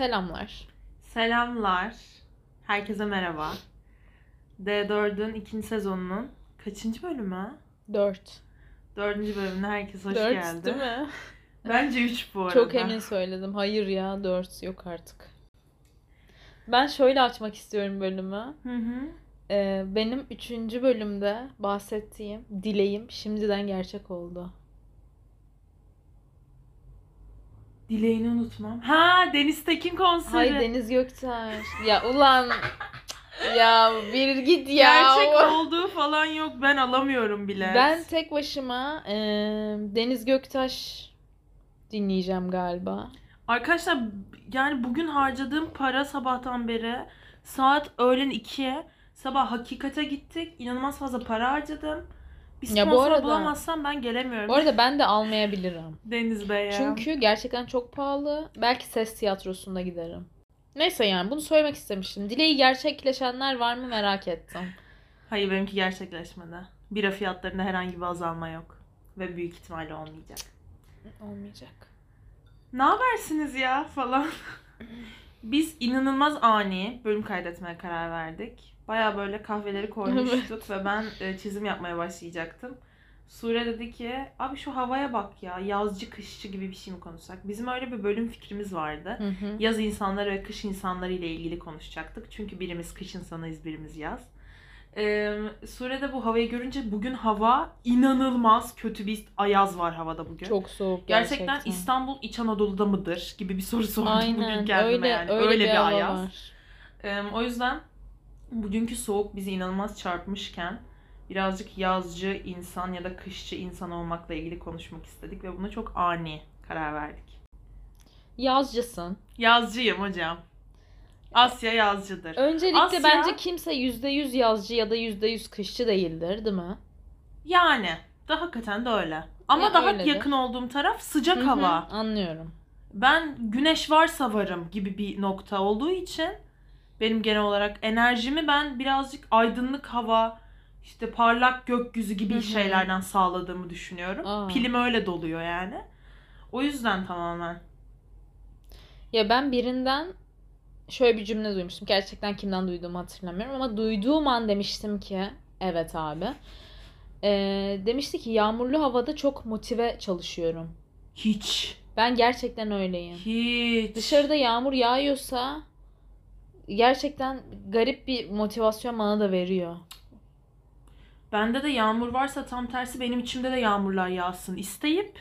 Selamlar. Selamlar. Herkese merhaba. D4'ün ikinci sezonunun kaçıncı bölümü? 4. Dördüncü bölümüne herkes hoş 4 geldi. değil mi? Bence 3 bu arada. Çok emin söyledim. Hayır ya 4 yok artık. Ben şöyle açmak istiyorum bölümü. Hı hı. Ee, benim 3. bölümde bahsettiğim dileğim şimdiden gerçek oldu. Dileğini unutmam. Ha Deniz Tekin konseri. Hay Deniz Göktaş. Ya ulan ya bir git ya. Gerçek olduğu falan yok. Ben alamıyorum bile. Ben tek başıma e, Deniz Göktaş dinleyeceğim galiba. Arkadaşlar yani bugün harcadığım para sabahtan beri saat öğlen 2'ye sabah hakikate gittik. İnanılmaz fazla para harcadım. Bir Ya sponsor bu arada- bulamazsam ben gelemiyorum. Bu arada ben de almayabilirim. Deniz Bey'e. Çünkü gerçekten çok pahalı. Belki ses tiyatrosunda giderim. Neyse yani bunu söylemek istemiştim. Dileği gerçekleşenler var mı merak ettim. Hayır benimki gerçekleşmedi. Bira fiyatlarında herhangi bir azalma yok. Ve büyük ihtimalle olmayacak. Olmayacak. Ne habersiniz ya falan. Biz inanılmaz ani bölüm kaydetmeye karar verdik. Baya böyle kahveleri koymuştuk ve ben e, çizim yapmaya başlayacaktım. Sure dedi ki abi şu havaya bak ya yazcı kışçı gibi bir şey mi konuşsak? Bizim öyle bir bölüm fikrimiz vardı. Hı hı. Yaz insanları ve kış insanları ile ilgili konuşacaktık. Çünkü birimiz kış insanıyız, birimiz yaz. Ee, Sure'de bu havayı görünce bugün hava inanılmaz kötü bir ayaz var havada bugün. Çok soğuk Gerçekten, gerçekten. İstanbul İç Anadolu'da mıdır gibi bir soru sordum Aynen bugün kendime öyle, yani. öyle, Öyle, bir, bir, ayaz. var. Ee, o yüzden bugünkü soğuk bizi inanılmaz çarpmışken birazcık yazcı insan ya da kışçı insan olmakla ilgili konuşmak istedik ve buna çok ani karar verdik. Yazcısın. Yazcıyım hocam. Asya yazcıdır. Öncelikle Asya- bence kimse %100 yazcı ya da %100 kışçı değildir değil mi? Yani da hakikaten de öyle. Ama Ya daha öyledir. yakın olduğum taraf sıcak Hı hı, hava. Anlıyorum. Ben güneş varsa varım gibi bir nokta olduğu için benim genel olarak enerjimi ben birazcık aydınlık hava, işte parlak gökyüzü gibi Hı hı. şeylerden sağladığımı düşünüyorum. Aa. Pilim öyle doluyor yani. O yüzden tamamen. Ya ben birinden şöyle bir cümle duymuştum. Gerçekten kimden duyduğumu hatırlamıyorum ama duyduğum an demiştim ki evet abi. Ee, demişti ki yağmurlu havada çok motive çalışıyorum. Hiç. Ben gerçekten öyleyim. Hiç. Dışarıda yağmur yağıyorsa gerçekten garip bir motivasyon bana da veriyor. Bende de yağmur varsa tam tersi benim içimde de yağmurlar yağsın isteyip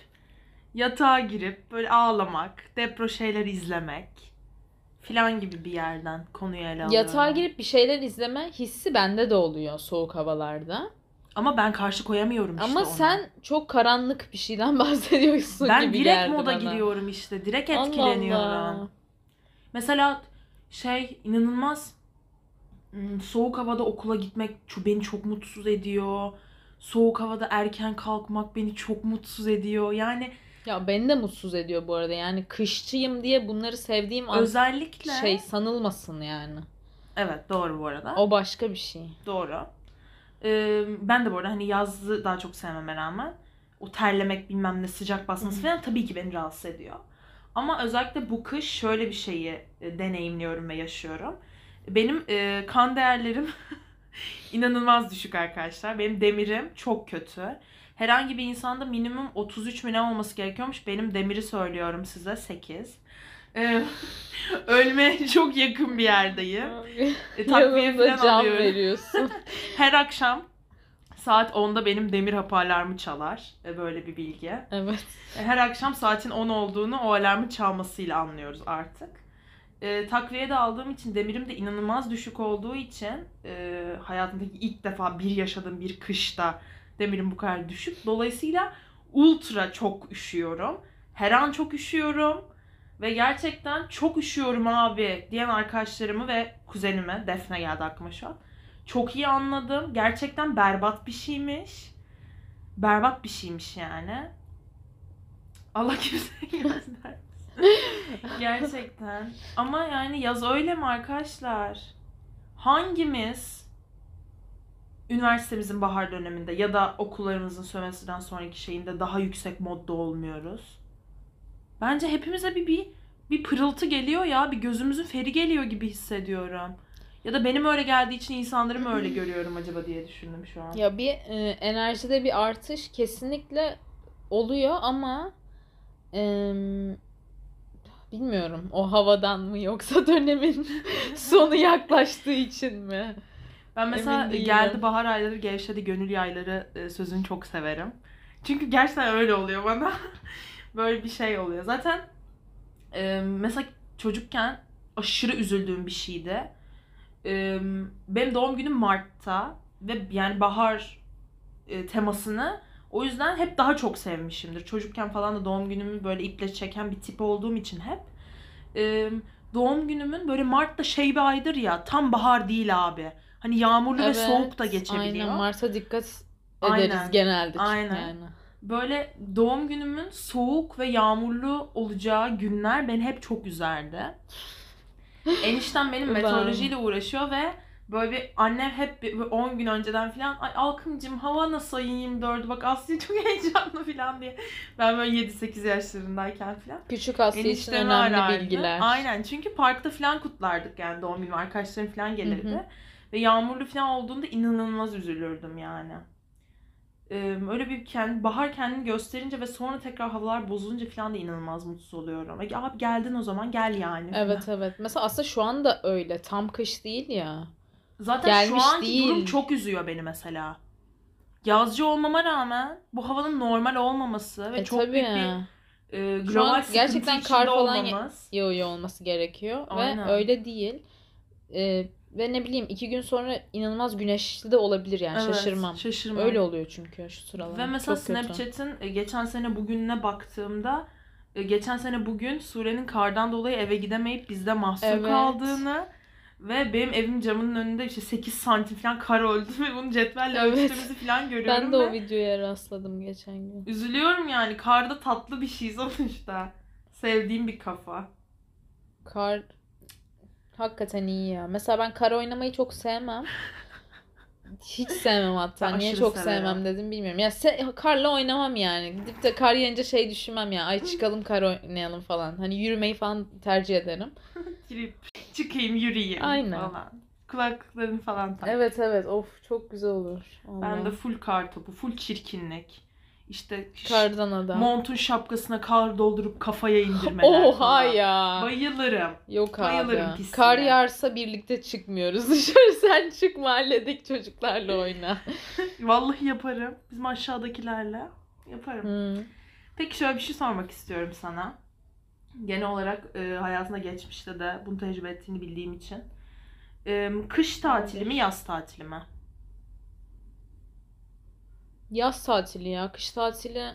yatağa girip böyle ağlamak, depro şeyler izlemek filan gibi bir yerden konuyu ele alıyorum. Yatağa girip bir şeyler izleme hissi bende de oluyor soğuk havalarda. Ama ben karşı koyamıyorum işte Ama ona. sen çok karanlık bir şeyden bahsediyorsun ben gibi direkt geldi moda bana. giriyorum işte. Direkt Allah etkileniyorum. Allah. Mesela şey inanılmaz soğuk havada okula gitmek beni çok mutsuz ediyor. Soğuk havada erken kalkmak beni çok mutsuz ediyor. Yani Ya beni de mutsuz ediyor bu arada. Yani kışçıyım diye bunları sevdiğim özellikle şey sanılmasın yani. Evet doğru bu arada. O başka bir şey. Doğru. Ee, ben de bu arada hani yazı daha çok sevmeme rağmen o terlemek bilmem ne sıcak basması falan tabii ki beni rahatsız ediyor. Ama özellikle bu kış şöyle bir şeyi e, deneyimliyorum ve yaşıyorum. Benim e, kan değerlerim inanılmaz düşük arkadaşlar. Benim demirim çok kötü. Herhangi bir insanda minimum 33 mi ne olması gerekiyormuş. Benim demiri söylüyorum size 8. Ee, ölmeye çok yakın bir yerdeyim. E, takviye falan alıyorum. veriyorsun. Her akşam saat 10'da benim demir hapı alarmı çalar. E, böyle bir bilgi. evet. E, Her akşam saatin 10 olduğunu o alarmın çalmasıyla anlıyoruz artık. E, takviye de aldığım için demirim de inanılmaz düşük olduğu için e, hayatımdaki ilk defa bir yaşadığım bir kışta demirim bu kadar düşük. Dolayısıyla ultra çok üşüyorum. Her an çok üşüyorum. Ve gerçekten çok üşüyorum abi diyen arkadaşlarımı ve kuzenime, Defne geldi aklıma şu an. Çok iyi anladım. Gerçekten berbat bir şeymiş. Berbat bir şeymiş yani. Allah kimseye göstermesin. Gerçekten. Ama yani yaz öyle mi arkadaşlar? Hangimiz üniversitemizin bahar döneminde ya da okullarımızın sömestrden sonraki şeyinde daha yüksek modda olmuyoruz? Bence hepimize bir, bir bir pırıltı geliyor ya. Bir gözümüzün feri geliyor gibi hissediyorum. Ya da benim öyle geldiği için insanları mı öyle görüyorum acaba diye düşündüm şu an. Ya bir e, enerjide bir artış kesinlikle oluyor ama em, bilmiyorum o havadan mı yoksa dönemin sonu yaklaştığı için mi? Ben mesela geldi bahar ayları gevşedi gönül yayları e, sözünü çok severim. Çünkü gerçekten öyle oluyor bana. Böyle bir şey oluyor. Zaten e, mesela çocukken aşırı üzüldüğüm bir şeydi. E, benim doğum günüm Mart'ta ve yani bahar e, temasını o yüzden hep daha çok sevmişimdir. Çocukken falan da doğum günümü böyle iple çeken bir tip olduğum için hep. E, doğum günümün böyle Mart'ta şey bir aydır ya tam bahar değil abi. Hani yağmurlu ve Evet, soğuk da geçebiliyor. Aynen Mart'a dikkat ederiz Aynen, genelde aynen. yani. Böyle doğum günümün soğuk ve yağmurlu olacağı günler beni hep çok üzerdi. Eniştem benim Ben- meteorolojiyle uğraşıyor ve böyle bir annem hep bir- bir 10 gün önceden falan ay Alkımcım hava nasıl ayın 24'ü bak Asya çok heyecanlı falan diye. Ben böyle 7-8 yaşlarındayken falan. Küçük Asya için önemli arardı. bilgiler. Aynen çünkü parkta falan kutlardık yani doğum günü arkadaşlarım falan gelirdi. Hı hı. Ve yağmurlu falan olduğunda inanılmaz üzülürdüm yani. Öyle bir kendi, bahar kendini gösterince ve sonra tekrar havalar bozulunca falan da inanılmaz mutsuz oluyorum. E, Abi geldin o zaman gel yani. falan. Evet evet. Mesela aslında şu anda öyle. Tam kış değil ya. Zaten gelmiş şu anki değil. durum çok üzüyor beni mesela. Yazcı olmama rağmen bu havanın normal olmaması ve E çok tabii. büyük bir e, global gerçekten kar falan olmamız. yağıyor olması gerekiyor Aynen. ve öyle değil. Ee, ve ne bileyim iki gün sonra inanılmaz güneşli de olabilir yani Evet, şaşırmam. Şaşırmam. Öyle oluyor çünkü şu sıralar. Ve mesela. Snapchat'in e, geçen sene bugününe baktığımda e, geçen sene bugün Sure'nin kardan dolayı eve gidemeyip bizde mahsur Evet. kaldığını ve benim evim camının önünde işte 8 santim falan kar oldu ve bunu cetvelle Evet. ölçtüğümüzü falan görüyorum Ben de o ve videoya rastladım geçen gün. üzülüyorum yani karda tatlı bir şey sonuçta. Sevdiğim bir kafa. Kar hakikaten iyi ya. Mesela ben kar oynamayı çok sevmem. Hiç sevmem hatta. Ben Niye çok severim. sevmem dedim bilmiyorum. Ya se- karla oynamam yani. Gidip de kar yiyince şey düşünmem ya. Ay çıkalım kar oynayalım falan. Hani yürümeyi falan tercih ederim. Girip çıkayım yürüyeyim Aynen. falan. Kulaklıklarını falan tak. Evet evet. Of çok güzel olur. Ben Vallahi. de full kar topu, full çirkinlik. İşte Kardan adam. montun şapkasına kar doldurup kafaya indirmeler Oha falan. ya. Bayılırım. Yok Bayılırım abi. Kar yağarsa birlikte çıkmıyoruz dışarı. Sen çık mahalledeki çocuklarla oyna. Vallahi yaparım. Bizim aşağıdakilerle yaparım. Hı. Peki şöyle bir şey sormak istiyorum sana. Genel olarak e, hayatında geçmişte de bunu tecrübe ettiğini bildiğim için. E, kış tatili mi, yaz tatili mi? Yaz tatili ya. Kış tatili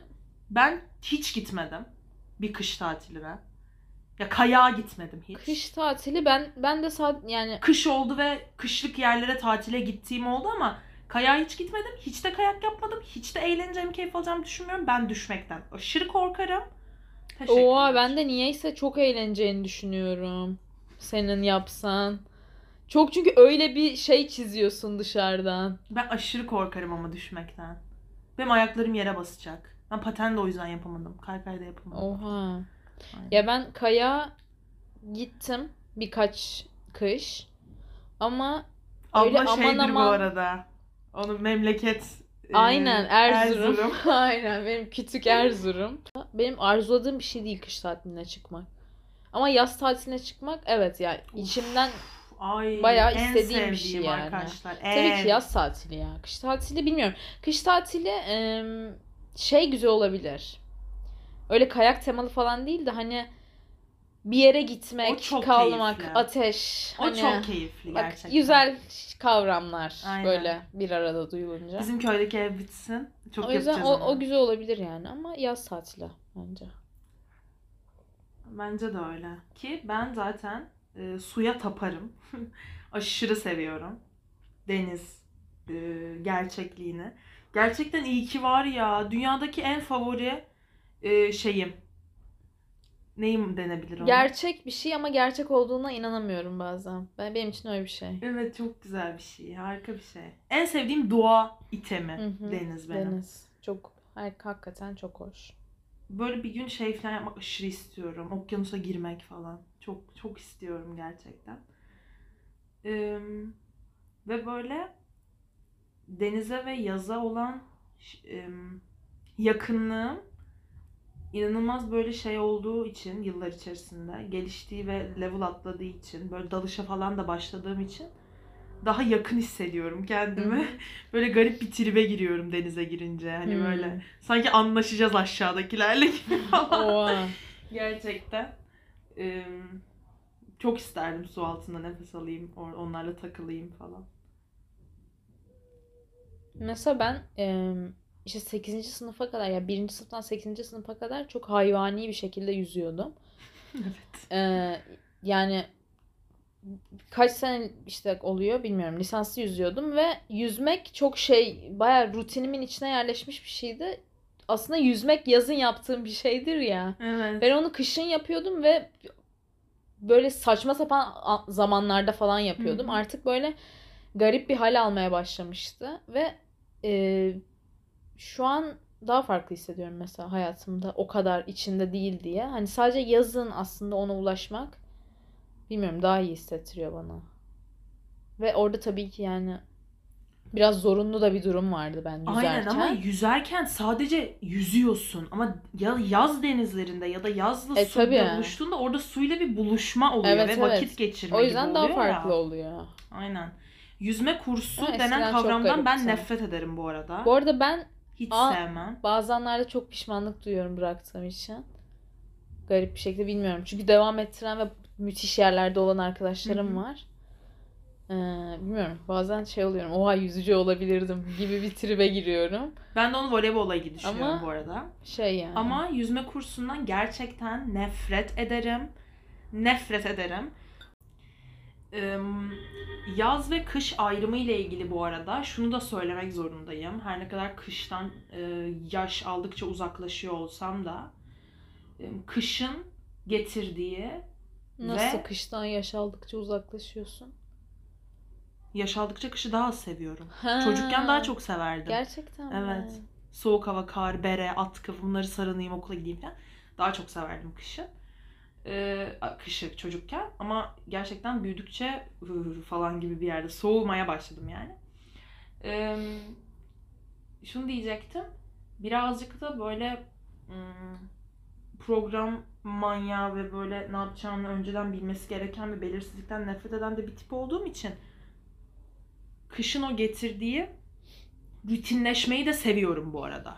Ben hiç gitmedim bir kış tatiline. Ya kayağa gitmedim hiç. Kış tatili ben ben de saat yani Kış oldu ve kışlık yerlere tatile gittiğim oldu ama kayağa hiç gitmedim. Hiç de kayak yapmadım. Hiç de eğleneceğim, keyif alacağımı düşünmüyorum. Ben düşmekten aşırı korkarım. Teşekkürler. oha ben de niyeyse çok eğleneceğini düşünüyorum. Senin yapsan. Çok çünkü öyle bir şey çiziyorsun dışarıdan. Ben aşırı korkarım ama düşmekten. Benim ayaklarım yere basacak. Ben paten de o yüzden yapamadım. Kaykay da yapamadım. Oha. Aynen. Ya ben kaya gittim birkaç kış. Ama öyle Abla aman şeydir bu aman- arada. Onun memleket e, aynen Erzurum. aynen benim küçük Erzurum. Benim arzuladığım bir şey değil kış tatiline çıkmak. Ama yaz tatiline çıkmak evet ya içimden Ay, Bayağı istediğim bir şey yani. arkadaşlar. Tabii En- ki yaz tatili ya. Kış tatili bilmiyorum. Kış tatili şey güzel olabilir. Öyle kayak temalı falan değil de hani bir yere O gitmek, çok kalmak, keyifli. ateş. O hani çok keyifli bak, gerçekten. güzel kavramlar Aynen. böyle bir arada duyulunca. Bizim köydeki ev bitsin. Çok o yüzden o, onu. o güzel olabilir yani ama yaz tatili bence. Bence de öyle. Ki ben zaten e, suya taparım. Aşırı seviyorum. Deniz e, gerçekliğini. Gerçekten iyi ki var ya. Dünyadaki en favori e, şeyim. Neyim denebilir ona? Gerçek bir şey ama gerçek olduğuna inanamıyorum bazen. Ben benim için öyle bir şey. Evet çok güzel bir şey. Harika bir şey. En sevdiğim doğa itemi Hı hı. deniz benim. Deniz çok hak- hakikaten çok hoş. böyle bir gün şey falan yapmak aşırı istiyorum. Okyanusa girmek falan. Çok çok istiyorum gerçekten. Ee, ve böyle denize ve yaza olan em, yakınlığım inanılmaz böyle şey olduğu için yıllar içerisinde geliştiği ve level atladığı için böyle dalışa falan da başladığım için daha yakın hissediyorum kendimi. Hı. Böyle garip bir tribe giriyorum denize girince. Hani Hmm. böyle sanki anlaşacağız aşağıdakilerle gibi falan. Oha. Gerçekten. Ee, çok isterdim su altında nefes alayım, or- onlarla takılayım falan. Mesela ben e, işte 8. sınıfa kadar ya 1. sınıftan 8. sınıfa kadar çok hayvani bir şekilde yüzüyordum. Evet. E, yani kaç sene işte oluyor bilmiyorum. Lisanslı yüzüyordum ve yüzmek çok şey bayağı rutinimin içine yerleşmiş bir şeydi. Aslında yüzmek yazın yaptığım bir şeydir ya. Evet. Ben onu kışın yapıyordum ve böyle saçma sapan zamanlarda falan yapıyordum. Hı. Artık böyle garip bir hal almaya başlamıştı ve e, şu an daha farklı hissediyorum mesela hayatımda o kadar içinde değil diye. Hani sadece yazın aslında ona ulaşmak bilmiyorum daha iyi hissettiriyor bana. Ve orada tabii ki yani biraz zorunlu da bir durum vardı ben yüzerken. Aynen ama yüzerken sadece yüzüyorsun ama ya yaz denizlerinde ya da yazla E, suda tabii. buluştuğunda orada suyla bir buluşma oluyor Evet, ve vakit evet. geçirme O yüzden gibi daha oluyor farklı ya. oluyor. Aynen. Yüzme kursu Ha, denen kavramdan ben nefret ederim bu arada. Bu arada ben Hiç Aa, sevmem. bazenlerde çok pişmanlık duyuyorum bıraktığım için. Garip bir şekilde bilmiyorum. Çünkü devam ettiren ve müthiş yerlerde olan arkadaşlarım Hı hı. var. Ee, bilmiyorum. Bazen şey oluyorum. Oha yüzücü olabilirdim gibi bir tribe giriyorum. Ben de onu voleybolla ilgili düşünüyorum Ama- bu arada. Şey yani. Ama yüzme kursundan gerçekten nefret ederim. Nefret ederim. Ee, Yaz ve kış ayrımı ile ilgili bu arada şunu da söylemek zorundayım. Her ne kadar kıştan e, yaş aldıkça uzaklaşıyor olsam da e, kışın getirdiği Nasıl ve- kıştan yaş aldıkça uzaklaşıyorsun? Yaş aldıkça kışı daha az seviyorum. Ha, Çocukken daha çok severdim. Gerçekten mi? Evet. Soğuk hava, kar, bere, atkı bunları sarınayım okula gideyim falan. Daha çok severdim kışı. Ee, kışı çocukken ama gerçekten büyüdükçe falan gibi bir yerde soğumaya başladım yani. Ee, şunu diyecektim. Birazcık da böyle program manyağı ve böyle ne yapacağını önceden bilmesi gereken bir belirsizlikten nefret eden de bir tip olduğum için kışın o getirdiği rutinleşmeyi de seviyorum bu arada.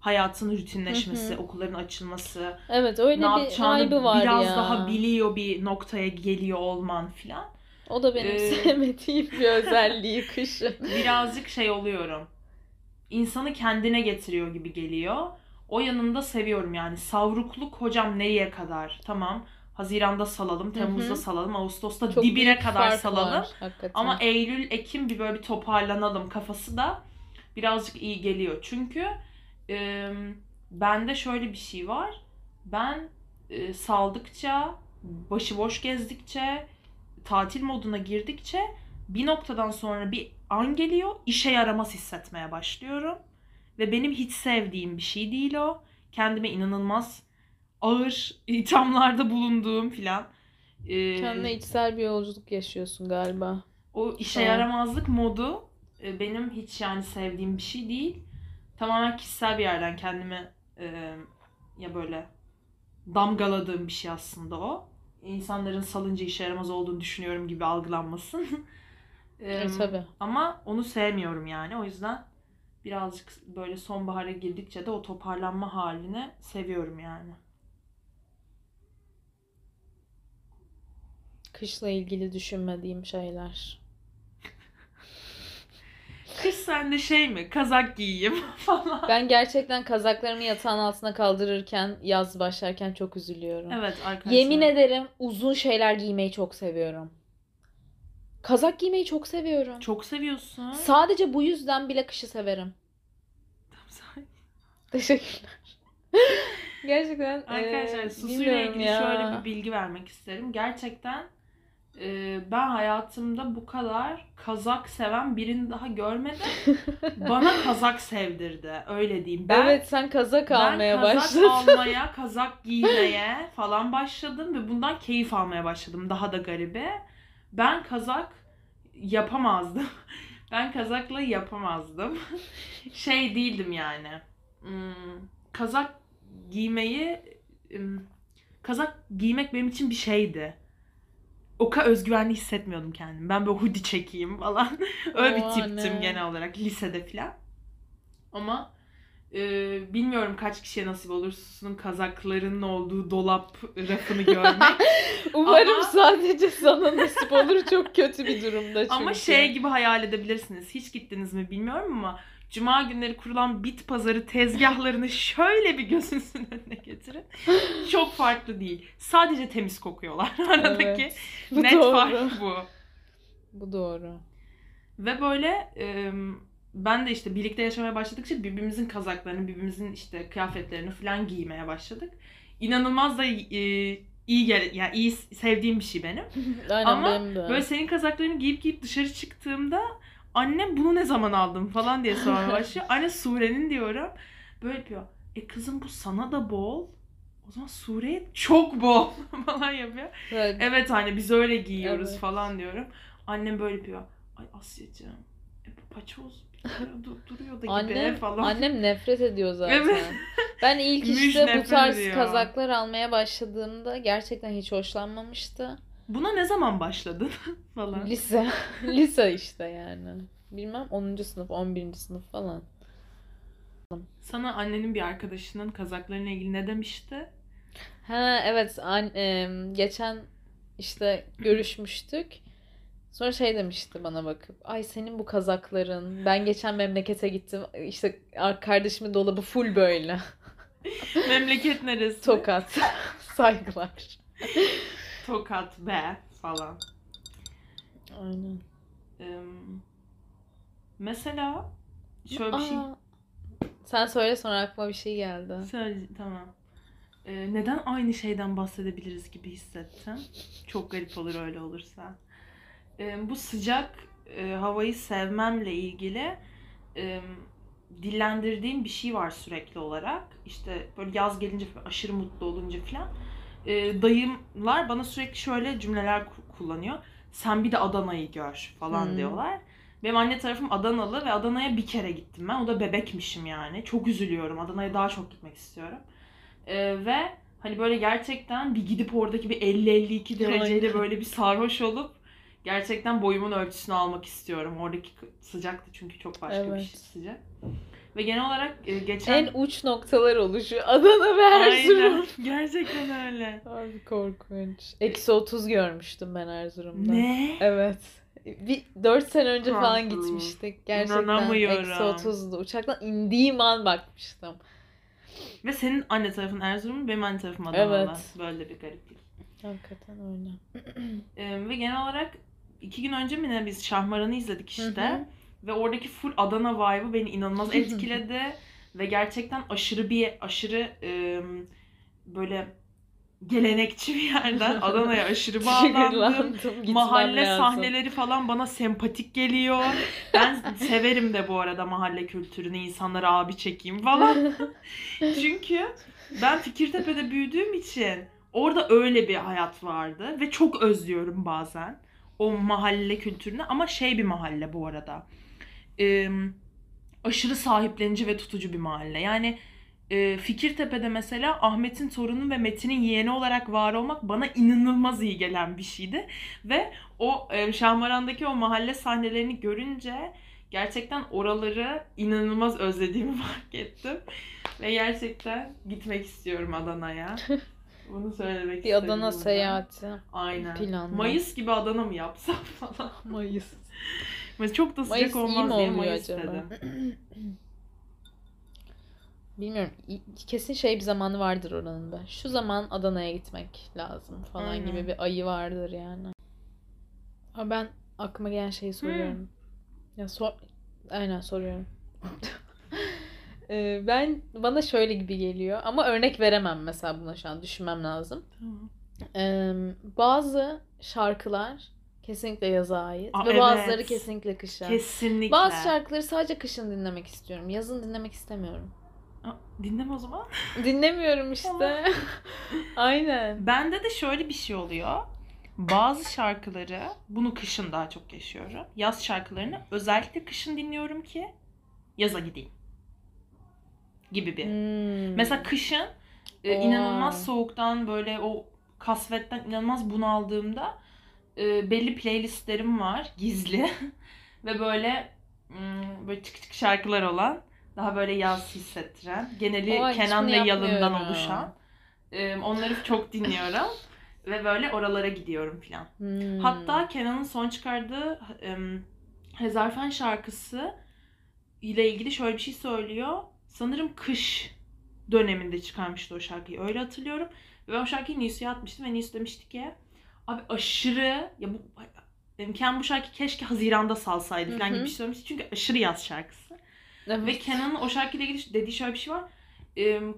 Hayatın rutinleşmesi, Hı hı. okulların açılması, Evet öyle bir vibe'ı var biraz ya. daha biliyor bir noktaya geliyor olman filan. O da benim Ee, sevmediğim bir özelliği kışın. Birazcık şey oluyorum. İnsanı kendine getiriyor gibi geliyor. O yanında seviyorum yani. Savrukluk hocam nereye kadar? Tamam. Haziran'da salalım, Temmuz'da hı. salalım, Ağustos'ta Çok dibine kadar salalım. var, hakikaten. Ama Eylül, Ekim bir böyle bir toparlanalım kafası da birazcık iyi geliyor. Çünkü e, bende şöyle bir şey var. Ben e, saldıkça, başıboş gezdikçe, tatil moduna girdikçe bir noktadan sonra bir an geliyor, işe yaramaz hissetmeye başlıyorum. Ve benim hiç sevdiğim bir şey değil o. Kendime inanılmaz ağır ithamlarda bulunduğum filan. E, Kendine içsel bir yolculuk yaşıyorsun galiba. o işe Tamam. yaramazlık modu e, benim hiç yani sevdiğim bir şey değil. Tamamen kişisel bir yerden kendimi e, ya böyle damgaladığım bir şey aslında o. İnsanların salınca işe yaramaz olduğunu düşünüyorum gibi algılanmasın. E, E, tabii. Ama onu sevmiyorum yani. O yüzden birazcık böyle sonbahara girdikçe de o toparlanma halini seviyorum yani. Kışla ilgili düşünmediğim şeyler. Kış sende şey mi? Kazak giyeyim falan. Ben gerçekten kazaklarımı yatağın altına kaldırırken yaz başlarken çok üzülüyorum. Evet arkadaşlar. Yemin ederim uzun şeyler giymeyi çok seviyorum. Kazak giymeyi çok seviyorum. Çok seviyorsun. Sadece bu yüzden bile kışı severim. Teşekkürler. Gerçekten Arkadaşlar eee, susuyla ilgili ya. şöyle bir bilgi vermek isterim. Gerçekten Ee, ben hayatımda bu kadar kazak seven birini daha görmedim. Bana kazak sevdirdi. Öyle diyeyim. Ben, evet sen kazak almaya ben kazak başladın. almaya, kazak giymeye falan başladım ve bundan keyif almaya başladım. Daha da garibi. Ben kazak yapamazdım. Ben kazakla yapamazdım. şey değildim yani. Hmm, kazak giymeyi hmm, kazak giymek benim için bir şeydi. O kadar özgüvenli hissetmiyordum kendimi. Ben böyle hoodie çekeyim falan. Öyle bir tiptim ne? genel olarak lisede falan. Ama e, bilmiyorum kaç kişiye nasip olur Susun'un kazaklarının olduğu dolap rafını görmek. Umarım Ama- sadece sana nasip olur. Çok kötü bir durumda çünkü. ama şey gibi hayal edebilirsiniz. Hiç gittiniz mi bilmiyorum ama Cuma günleri kurulan bit pazarı tezgahlarını şöyle bir gözünüzün önüne getirin. Çok farklı değil. Sadece temiz kokuyorlar. Aradaki Evet, bu net doğru. fark bu. Bu doğru. Ve böyle e, ben de işte birlikte yaşamaya başladıkça birbirimizin kazaklarını, birbirimizin işte kıyafetlerini falan giymeye başladık. İnanılmaz da e, iyi gel yani iyi sevdiğim bir şey benim. Aynen Ama benim de. Böyle senin kazaklarını giyip giyip dışarı çıktığımda annem bunu ne zaman aldın falan diye sormaya başlıyor. Anne Sure'nin diyorum. Böyle yapıyor. E kızım bu sana da bol. O zaman Sure'ye çok bol falan yapıyor. Evet. Evet anne biz öyle giyiyoruz Evet. falan diyorum. Annem böyle yapıyor. Ay Asya'cığım e, bu paçoz du- duruyor da gibi Annem, falan. annem nefret ediyor zaten. Evet. Ben ilk işte bu tarz ediyor. kazaklar almaya başladığımda gerçekten hiç hoşlanmamıştı. Buna ne zaman başladın falan. Lise. Lise işte yani. Bilmem 10. sınıf, 11. sınıf falan. Sana annenin bir arkadaşının kazaklarına ilgili ne demişti? Ha evet an, em, geçen işte görüşmüştük. Sonra şey demişti bana bakıp ay senin bu kazakların ben geçen memlekete gittim işte ar- kardeşimin dolabı full böyle Memleket neresi? tokat saygılar. Tokat be falan. Aynen. Ee, mesela şöyle bir şey Aa, sen söyle sonra aklıma bir şey geldi. söyle tamam. Ee, neden aynı şeyden bahsedebiliriz gibi hissettim. Çok garip olur öyle olursa. Ee, bu sıcak e, havayı sevmemle ilgili e, dillendirdiğim bir şey var sürekli olarak. İşte böyle yaz gelince aşırı mutlu olunca falan. E, dayımlar bana sürekli şöyle cümleler ku- kullanıyor. Sen bir de Adana'yı gör falan Hmm. diyorlar. Benim anne tarafım Adanalı ve Adana'ya bir kere gittim ben. O da bebekmişim yani. Çok üzülüyorum. Adana'ya daha çok gitmek istiyorum. E, ve hani böyle gerçekten bir gidip oradaki bir 50-52 dereceyle Aynen. böyle bir sarhoş olup gerçekten boyumun ölçüsünü almak istiyorum. Oradaki sıcaktı çünkü çok başka bir Evet. şey sıcak. Ve genel olarak e, geçen... En uç noktalar oluşuyor. Adana ve Erzurum. Aynen. Gerçekten öyle. Abi korkunç. Eksi 30 görmüştüm ben Erzurum'da. Ne? Evet. Bir 4 sene önce falan Korkunç. gitmiştik. Gerçekten eksi 30'du. Uçaktan indiğim an bakmıştım. Ve senin anne tarafın Erzurum, benim anne tarafım Adanalı. Evet. Böyle bir gariplik. Hakikaten öyle. E, ve genel olarak iki gün önce mi ne biz Şahmaran'ı izledik işte. Hı hı. Ve oradaki full Adana vibe'ı beni inanılmaz etkiledi. ve gerçekten aşırı bir aşırı e, böyle gelenekçi bir yerden Adana'ya aşırı bağlandım. Mahalle lazım. sahneleri falan bana sempatik geliyor. Ben severim de bu arada mahalle kültürünü, insanlara abi çekeyim falan. Çünkü ben Fikirtepe'de büyüdüğüm için orada öyle bir hayat vardı ve çok özlüyorum bazen o mahalle kültürünü ama şey bir mahalle bu arada. Ee, aşırı sahiplenici ve tutucu bir mahalle. Yani e, Fikirtepe'de mesela Ahmet'in torunu ve Metin'in yeğeni olarak var olmak bana inanılmaz iyi gelen bir şeydi. Ve o e, Şahmaran'daki o mahalle sahnelerini görünce gerçekten oraları inanılmaz özlediğimi fark ettim. Ve gerçekten gitmek istiyorum Adana'ya. Bunu söylemek Bir istedim. Adana burada. seyahati. Aynen. planlı. Mayıs gibi Adana mı yapsam falan. Mayıs. Mayıs çok da sıcak Mayıs iyi olmaz mi diye oluyor Mayıs acaba? dedim. Bilmiyorum. Kesin şey bir zamanı vardır oranın da. Şu zaman Adana'ya gitmek lazım falan Aynen. gibi bir ayı vardır yani. Ama ben aklıma gelen şeyi soruyorum. Ya sor... Aynen soruyorum. Ee, ben bana şöyle gibi geliyor ama örnek veremem mesela buna şu an düşünmem lazım. Tamam. Ee, bazı şarkılar kesinlikle yaza ait Aa, ve bazıları evet. kesinlikle kışa. Kesinlikle. Bazı şarkıları sadece kışın dinlemek istiyorum. Yazın dinlemek istemiyorum. Aa, Dinleme o zaman. Dinlemiyorum işte. Aynen. Bende de şöyle bir şey oluyor. Bazı şarkıları, bunu kışın daha çok yaşıyorum. Yaz şarkılarını özellikle kışın dinliyorum ki yaza gideyim. Gibi bir. Hmm. Mesela kışın e, inanılmaz soğuktan böyle o kasvetten inanılmaz bunaldığımda e, belli playlistlerim var gizli ve böyle hmm, böyle çık çık şarkılar olan daha böyle yaz hissettiren geneli Oha, Kenan ve Yalın'dan oluşan e, onları çok dinliyorum ve böyle oralara gidiyorum filan. Hmm. Hatta Kenan'ın son çıkardığı em, Hezarfen şarkısı ile ilgili şöyle bir şey söylüyor. Sanırım kış döneminde çıkarmıştı o şarkıyı. Öyle hatırlıyorum. Ve o şarkıyı Nisu'ya atmıştım ve Nisu demişti ki abi aşırı ya bu Kenan bu şarkıyı keşke Haziran'da salsaydı falan gibi bir şey söylemişti. Çünkü aşırı yaz şarkısı. Evet. Ve Kenan'ın o şarkıyla ilgili dediği şöyle bir şey var.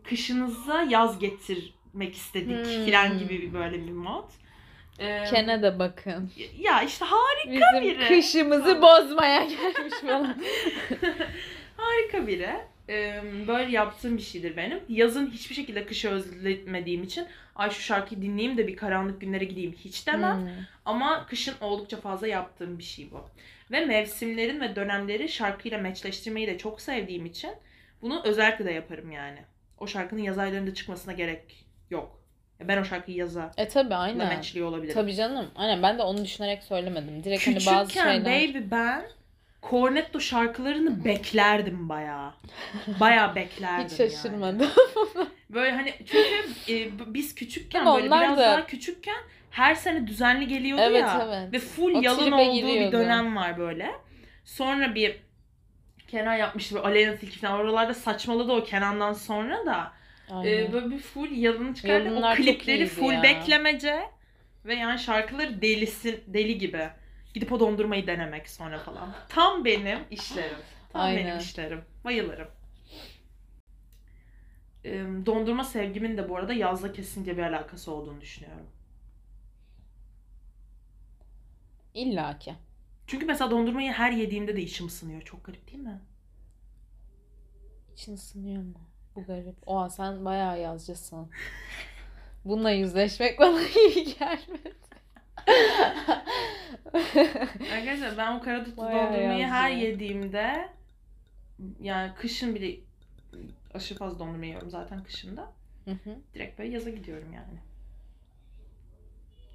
Kışınıza yaz getirmek istedik Hmm. falan gibi bir böyle bir mod. Ken'e de bakın. ya işte harika Bizim biri. kışımızı bozmaya gelmiş falan. harika biri. Ee, Böyle yaptığım bir şeydir benim. Yazın hiçbir şekilde kışı özlemediğim için ay şu şarkıyı dinleyeyim de bir karanlık günlere gideyim hiç demem. Hmm. Ama kışın oldukça fazla yaptığım bir şey bu. Ve mevsimlerin ve dönemleri şarkıyla meçleştirmeyi de çok sevdiğim için bunu özellikle de yaparım yani. O şarkının yaz aylarında çıkmasına gerek yok. Ben o şarkıyı yaza E tabi aynen. meçliyor olabilirim. Tabii canım. Aynen ben de onu düşünerek söylemedim. Direkt hani Küçükken bazı şeyler. baby ben Cornetto şarkılarını beklerdim bayağı. Bayağı beklerdim Hiç yani. şaşırmadım. Böyle hani çünkü e, biz küçükken Değil böyle Onlar biraz da- daha küçükken her sene düzenli geliyordu Evet, ya. evet. Ve full O yalın olduğu bir giriyordu. dönem var böyle. Sonra bir Kenan yapmıştı böyle Aleyna Tilki falan. Oralarda saçmaladı o Kenan'dan sonra da. Aynen. E, böyle bir full yalın çıkardı. Yalınlar o klipleri full ya. beklemece. Ve yani şarkıları delisi, deli gibi. Gidip o dondurmayı denemek sonra falan. Tam benim işlerim. Tam Aynen. benim işlerim. Bayılırım. E, dondurma sevgimin de bu arada yazla kesinlikle bir alakası olduğunu düşünüyorum. İlla ki. Çünkü mesela dondurmayı her yediğimde de içim ısınıyor. Çok garip değil mi? İçin ısınıyor mu? Bu garip. Oha sen bayağı yazcısın. Bununla yüzleşmek bana iyi gelmedi. Arkadaşlar ben o karadutlu dondurmayı her yediğimde yani kışın bile aşırı fazla dondurma yiyorum zaten kışında. Hı hı. Direkt böyle yaza gidiyorum yani.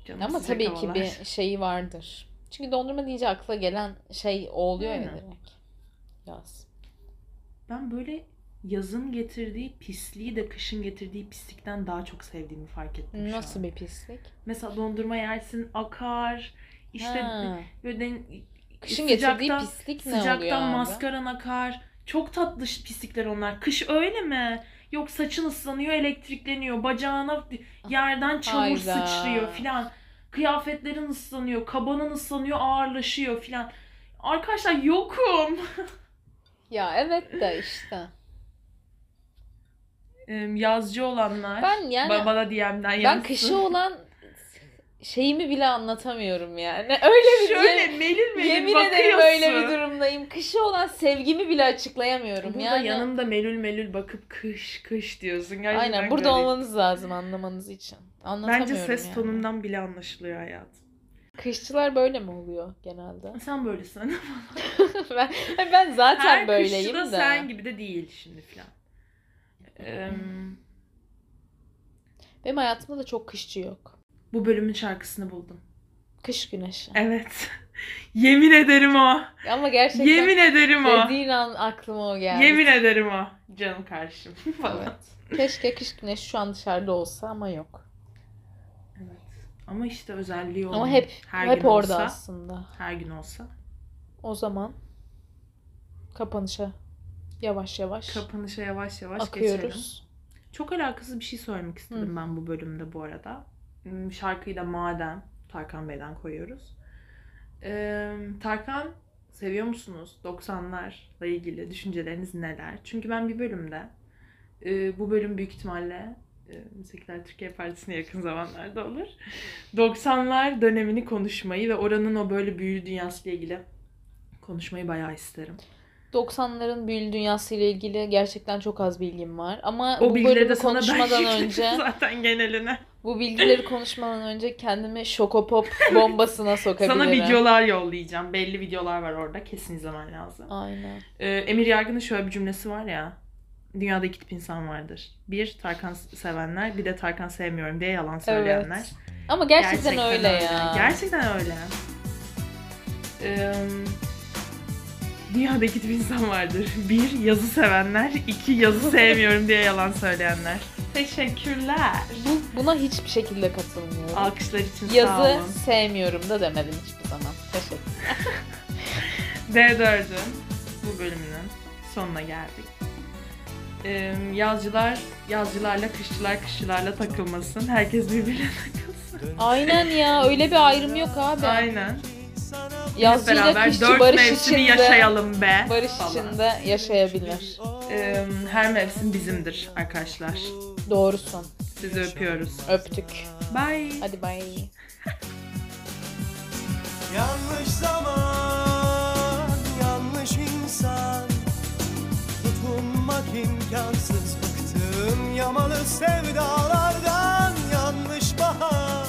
Canım Ama tabii havalar. ki bir şeyi vardır. Çünkü dondurma deyince akla gelen şey o oluyor ya Aynen. direkt. Yaz. Ben böyle yazın getirdiği pisliği de kışın getirdiği pislikten daha çok sevdiğimi fark ettim Nasıl an. bir pislik? Mesela dondurma yersin akar. İşte Ha. böyle Kışın getirdiği pislik ne oluyor Sıcaktan maskaran akar. Çok tatlı pislikler onlar. Kış öyle mi? Yok saçın ıslanıyor, elektrikleniyor. Bacağına yerden çamur Hayda. sıçrıyor filan. Kıyafetlerin ıslanıyor, kabanın ıslanıyor, ağırlaşıyor filan. Arkadaşlar yokum. Ya evet de işte. Yazcı olanlar Ben yani ba- bana DM'den ben yazsın. kışı olan şeyimi bile anlatamıyorum yani. Öyle bir Şöyle melül melül Yemin bakıyorsun. ederim öyle bir durumdayım. Kışı olan sevgimi bile açıklayamıyorum. Burada yani yanımda melül melül bakıp kış kış diyorsun. Gerçekten Aynen burada garip. olmanız lazım anlamanız için. Anlatamıyorum Bence ses yani. tonundan bile anlaşılıyor hayatım. Kışçılar böyle mi oluyor genelde? Sen böylesin. ben, ben zaten Her böyleyim kışçı da de. sen gibi de değil şimdi filan. Eee, Benim hayatımda da çok kışçı yok. bu bölümün şarkısını buldum. Kış güneşi. Evet. Yemin ederim o. Ama gerçekten Yemin ederim o. dediğin an aklıma o geldi. Yemin ederim o. Canım kardeşim falan. Evet. Keşke kış güneşi şu an dışarıda olsa ama yok. Evet. Ama işte özelliği olan. Ama hep her hep gün orada olsa, aslında. Her gün olsa. O zaman kapanışa yavaş yavaş Kapanışa yavaş yavaş geçelim. akıyoruz. Çok alakasız bir şey söylemek istedim Hı. ben bu bölümde bu arada. Hmm, Şarkıyı da Maden Tarkan Bey'den koyuyoruz. Ee, Tarkan seviyor musunuz? 90'larla ilgili düşünceleriniz neler? Çünkü ben bir bölümde e, bu bölüm büyük ihtimalle e, Seküler Türkiye Partisi'ne yakın zamanlarda olur. 90'lar dönemini konuşmayı ve oranın o böyle büyülü dünyasıyla ilgili konuşmayı bayağı isterim. 90'ların büyülü dünyası ile ilgili gerçekten çok az bilgim var. Ama O bu bilgileri bölümü de konuşmadan önce zaten geneline. bu bilgileri konuşmadan önce kendimi şokopop bombasına sokabilirim. Sana videolar yollayacağım. Belli videolar var orada. Kesin izlemen lazım. Aynen. Ee, Emir Yargın'ın şöyle bir cümlesi var ya. Dünyada iki tip insan vardır. Bir Tarkan sevenler, bir de Tarkan sevmiyorum diye yalan söyleyenler. Evet. Ama gerçekten, öyle ya. Gerçekten öyle. Ee, dünyada iki tip insan vardır. Bir yazı sevenler, iki yazı sevmiyorum diye yalan söyleyenler. Teşekkürler. Bu, buna hiçbir şekilde katılmıyorum. Alkışlar için sağ Yazı olun. sevmiyorum da demedim hiçbir zaman. Teşekkür D4'ün bu bölümünün sonuna geldik. Ee, yazcılar yazcılarla, kışçılar kışçılarla takılmasın. Herkes birbirine takılsın. Aynen ya öyle bir ayrım yok abi. Aynen. Yazcı hep beraber dört mevsimi içinde, yaşayalım be. Barış falan. içinde yaşayabilir. Her mevsim bizimdir arkadaşlar. Doğrusun. Sizi öpüyoruz. Öptük. Bye. Hadi bye. yanlış zaman, yanlış insan. Tutunmak imkansız. Bıktım yamalı sevdalardan yanlış bahar.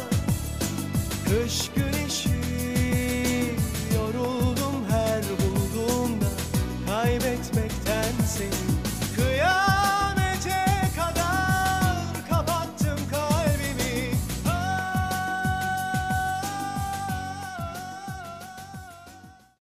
Kış dancing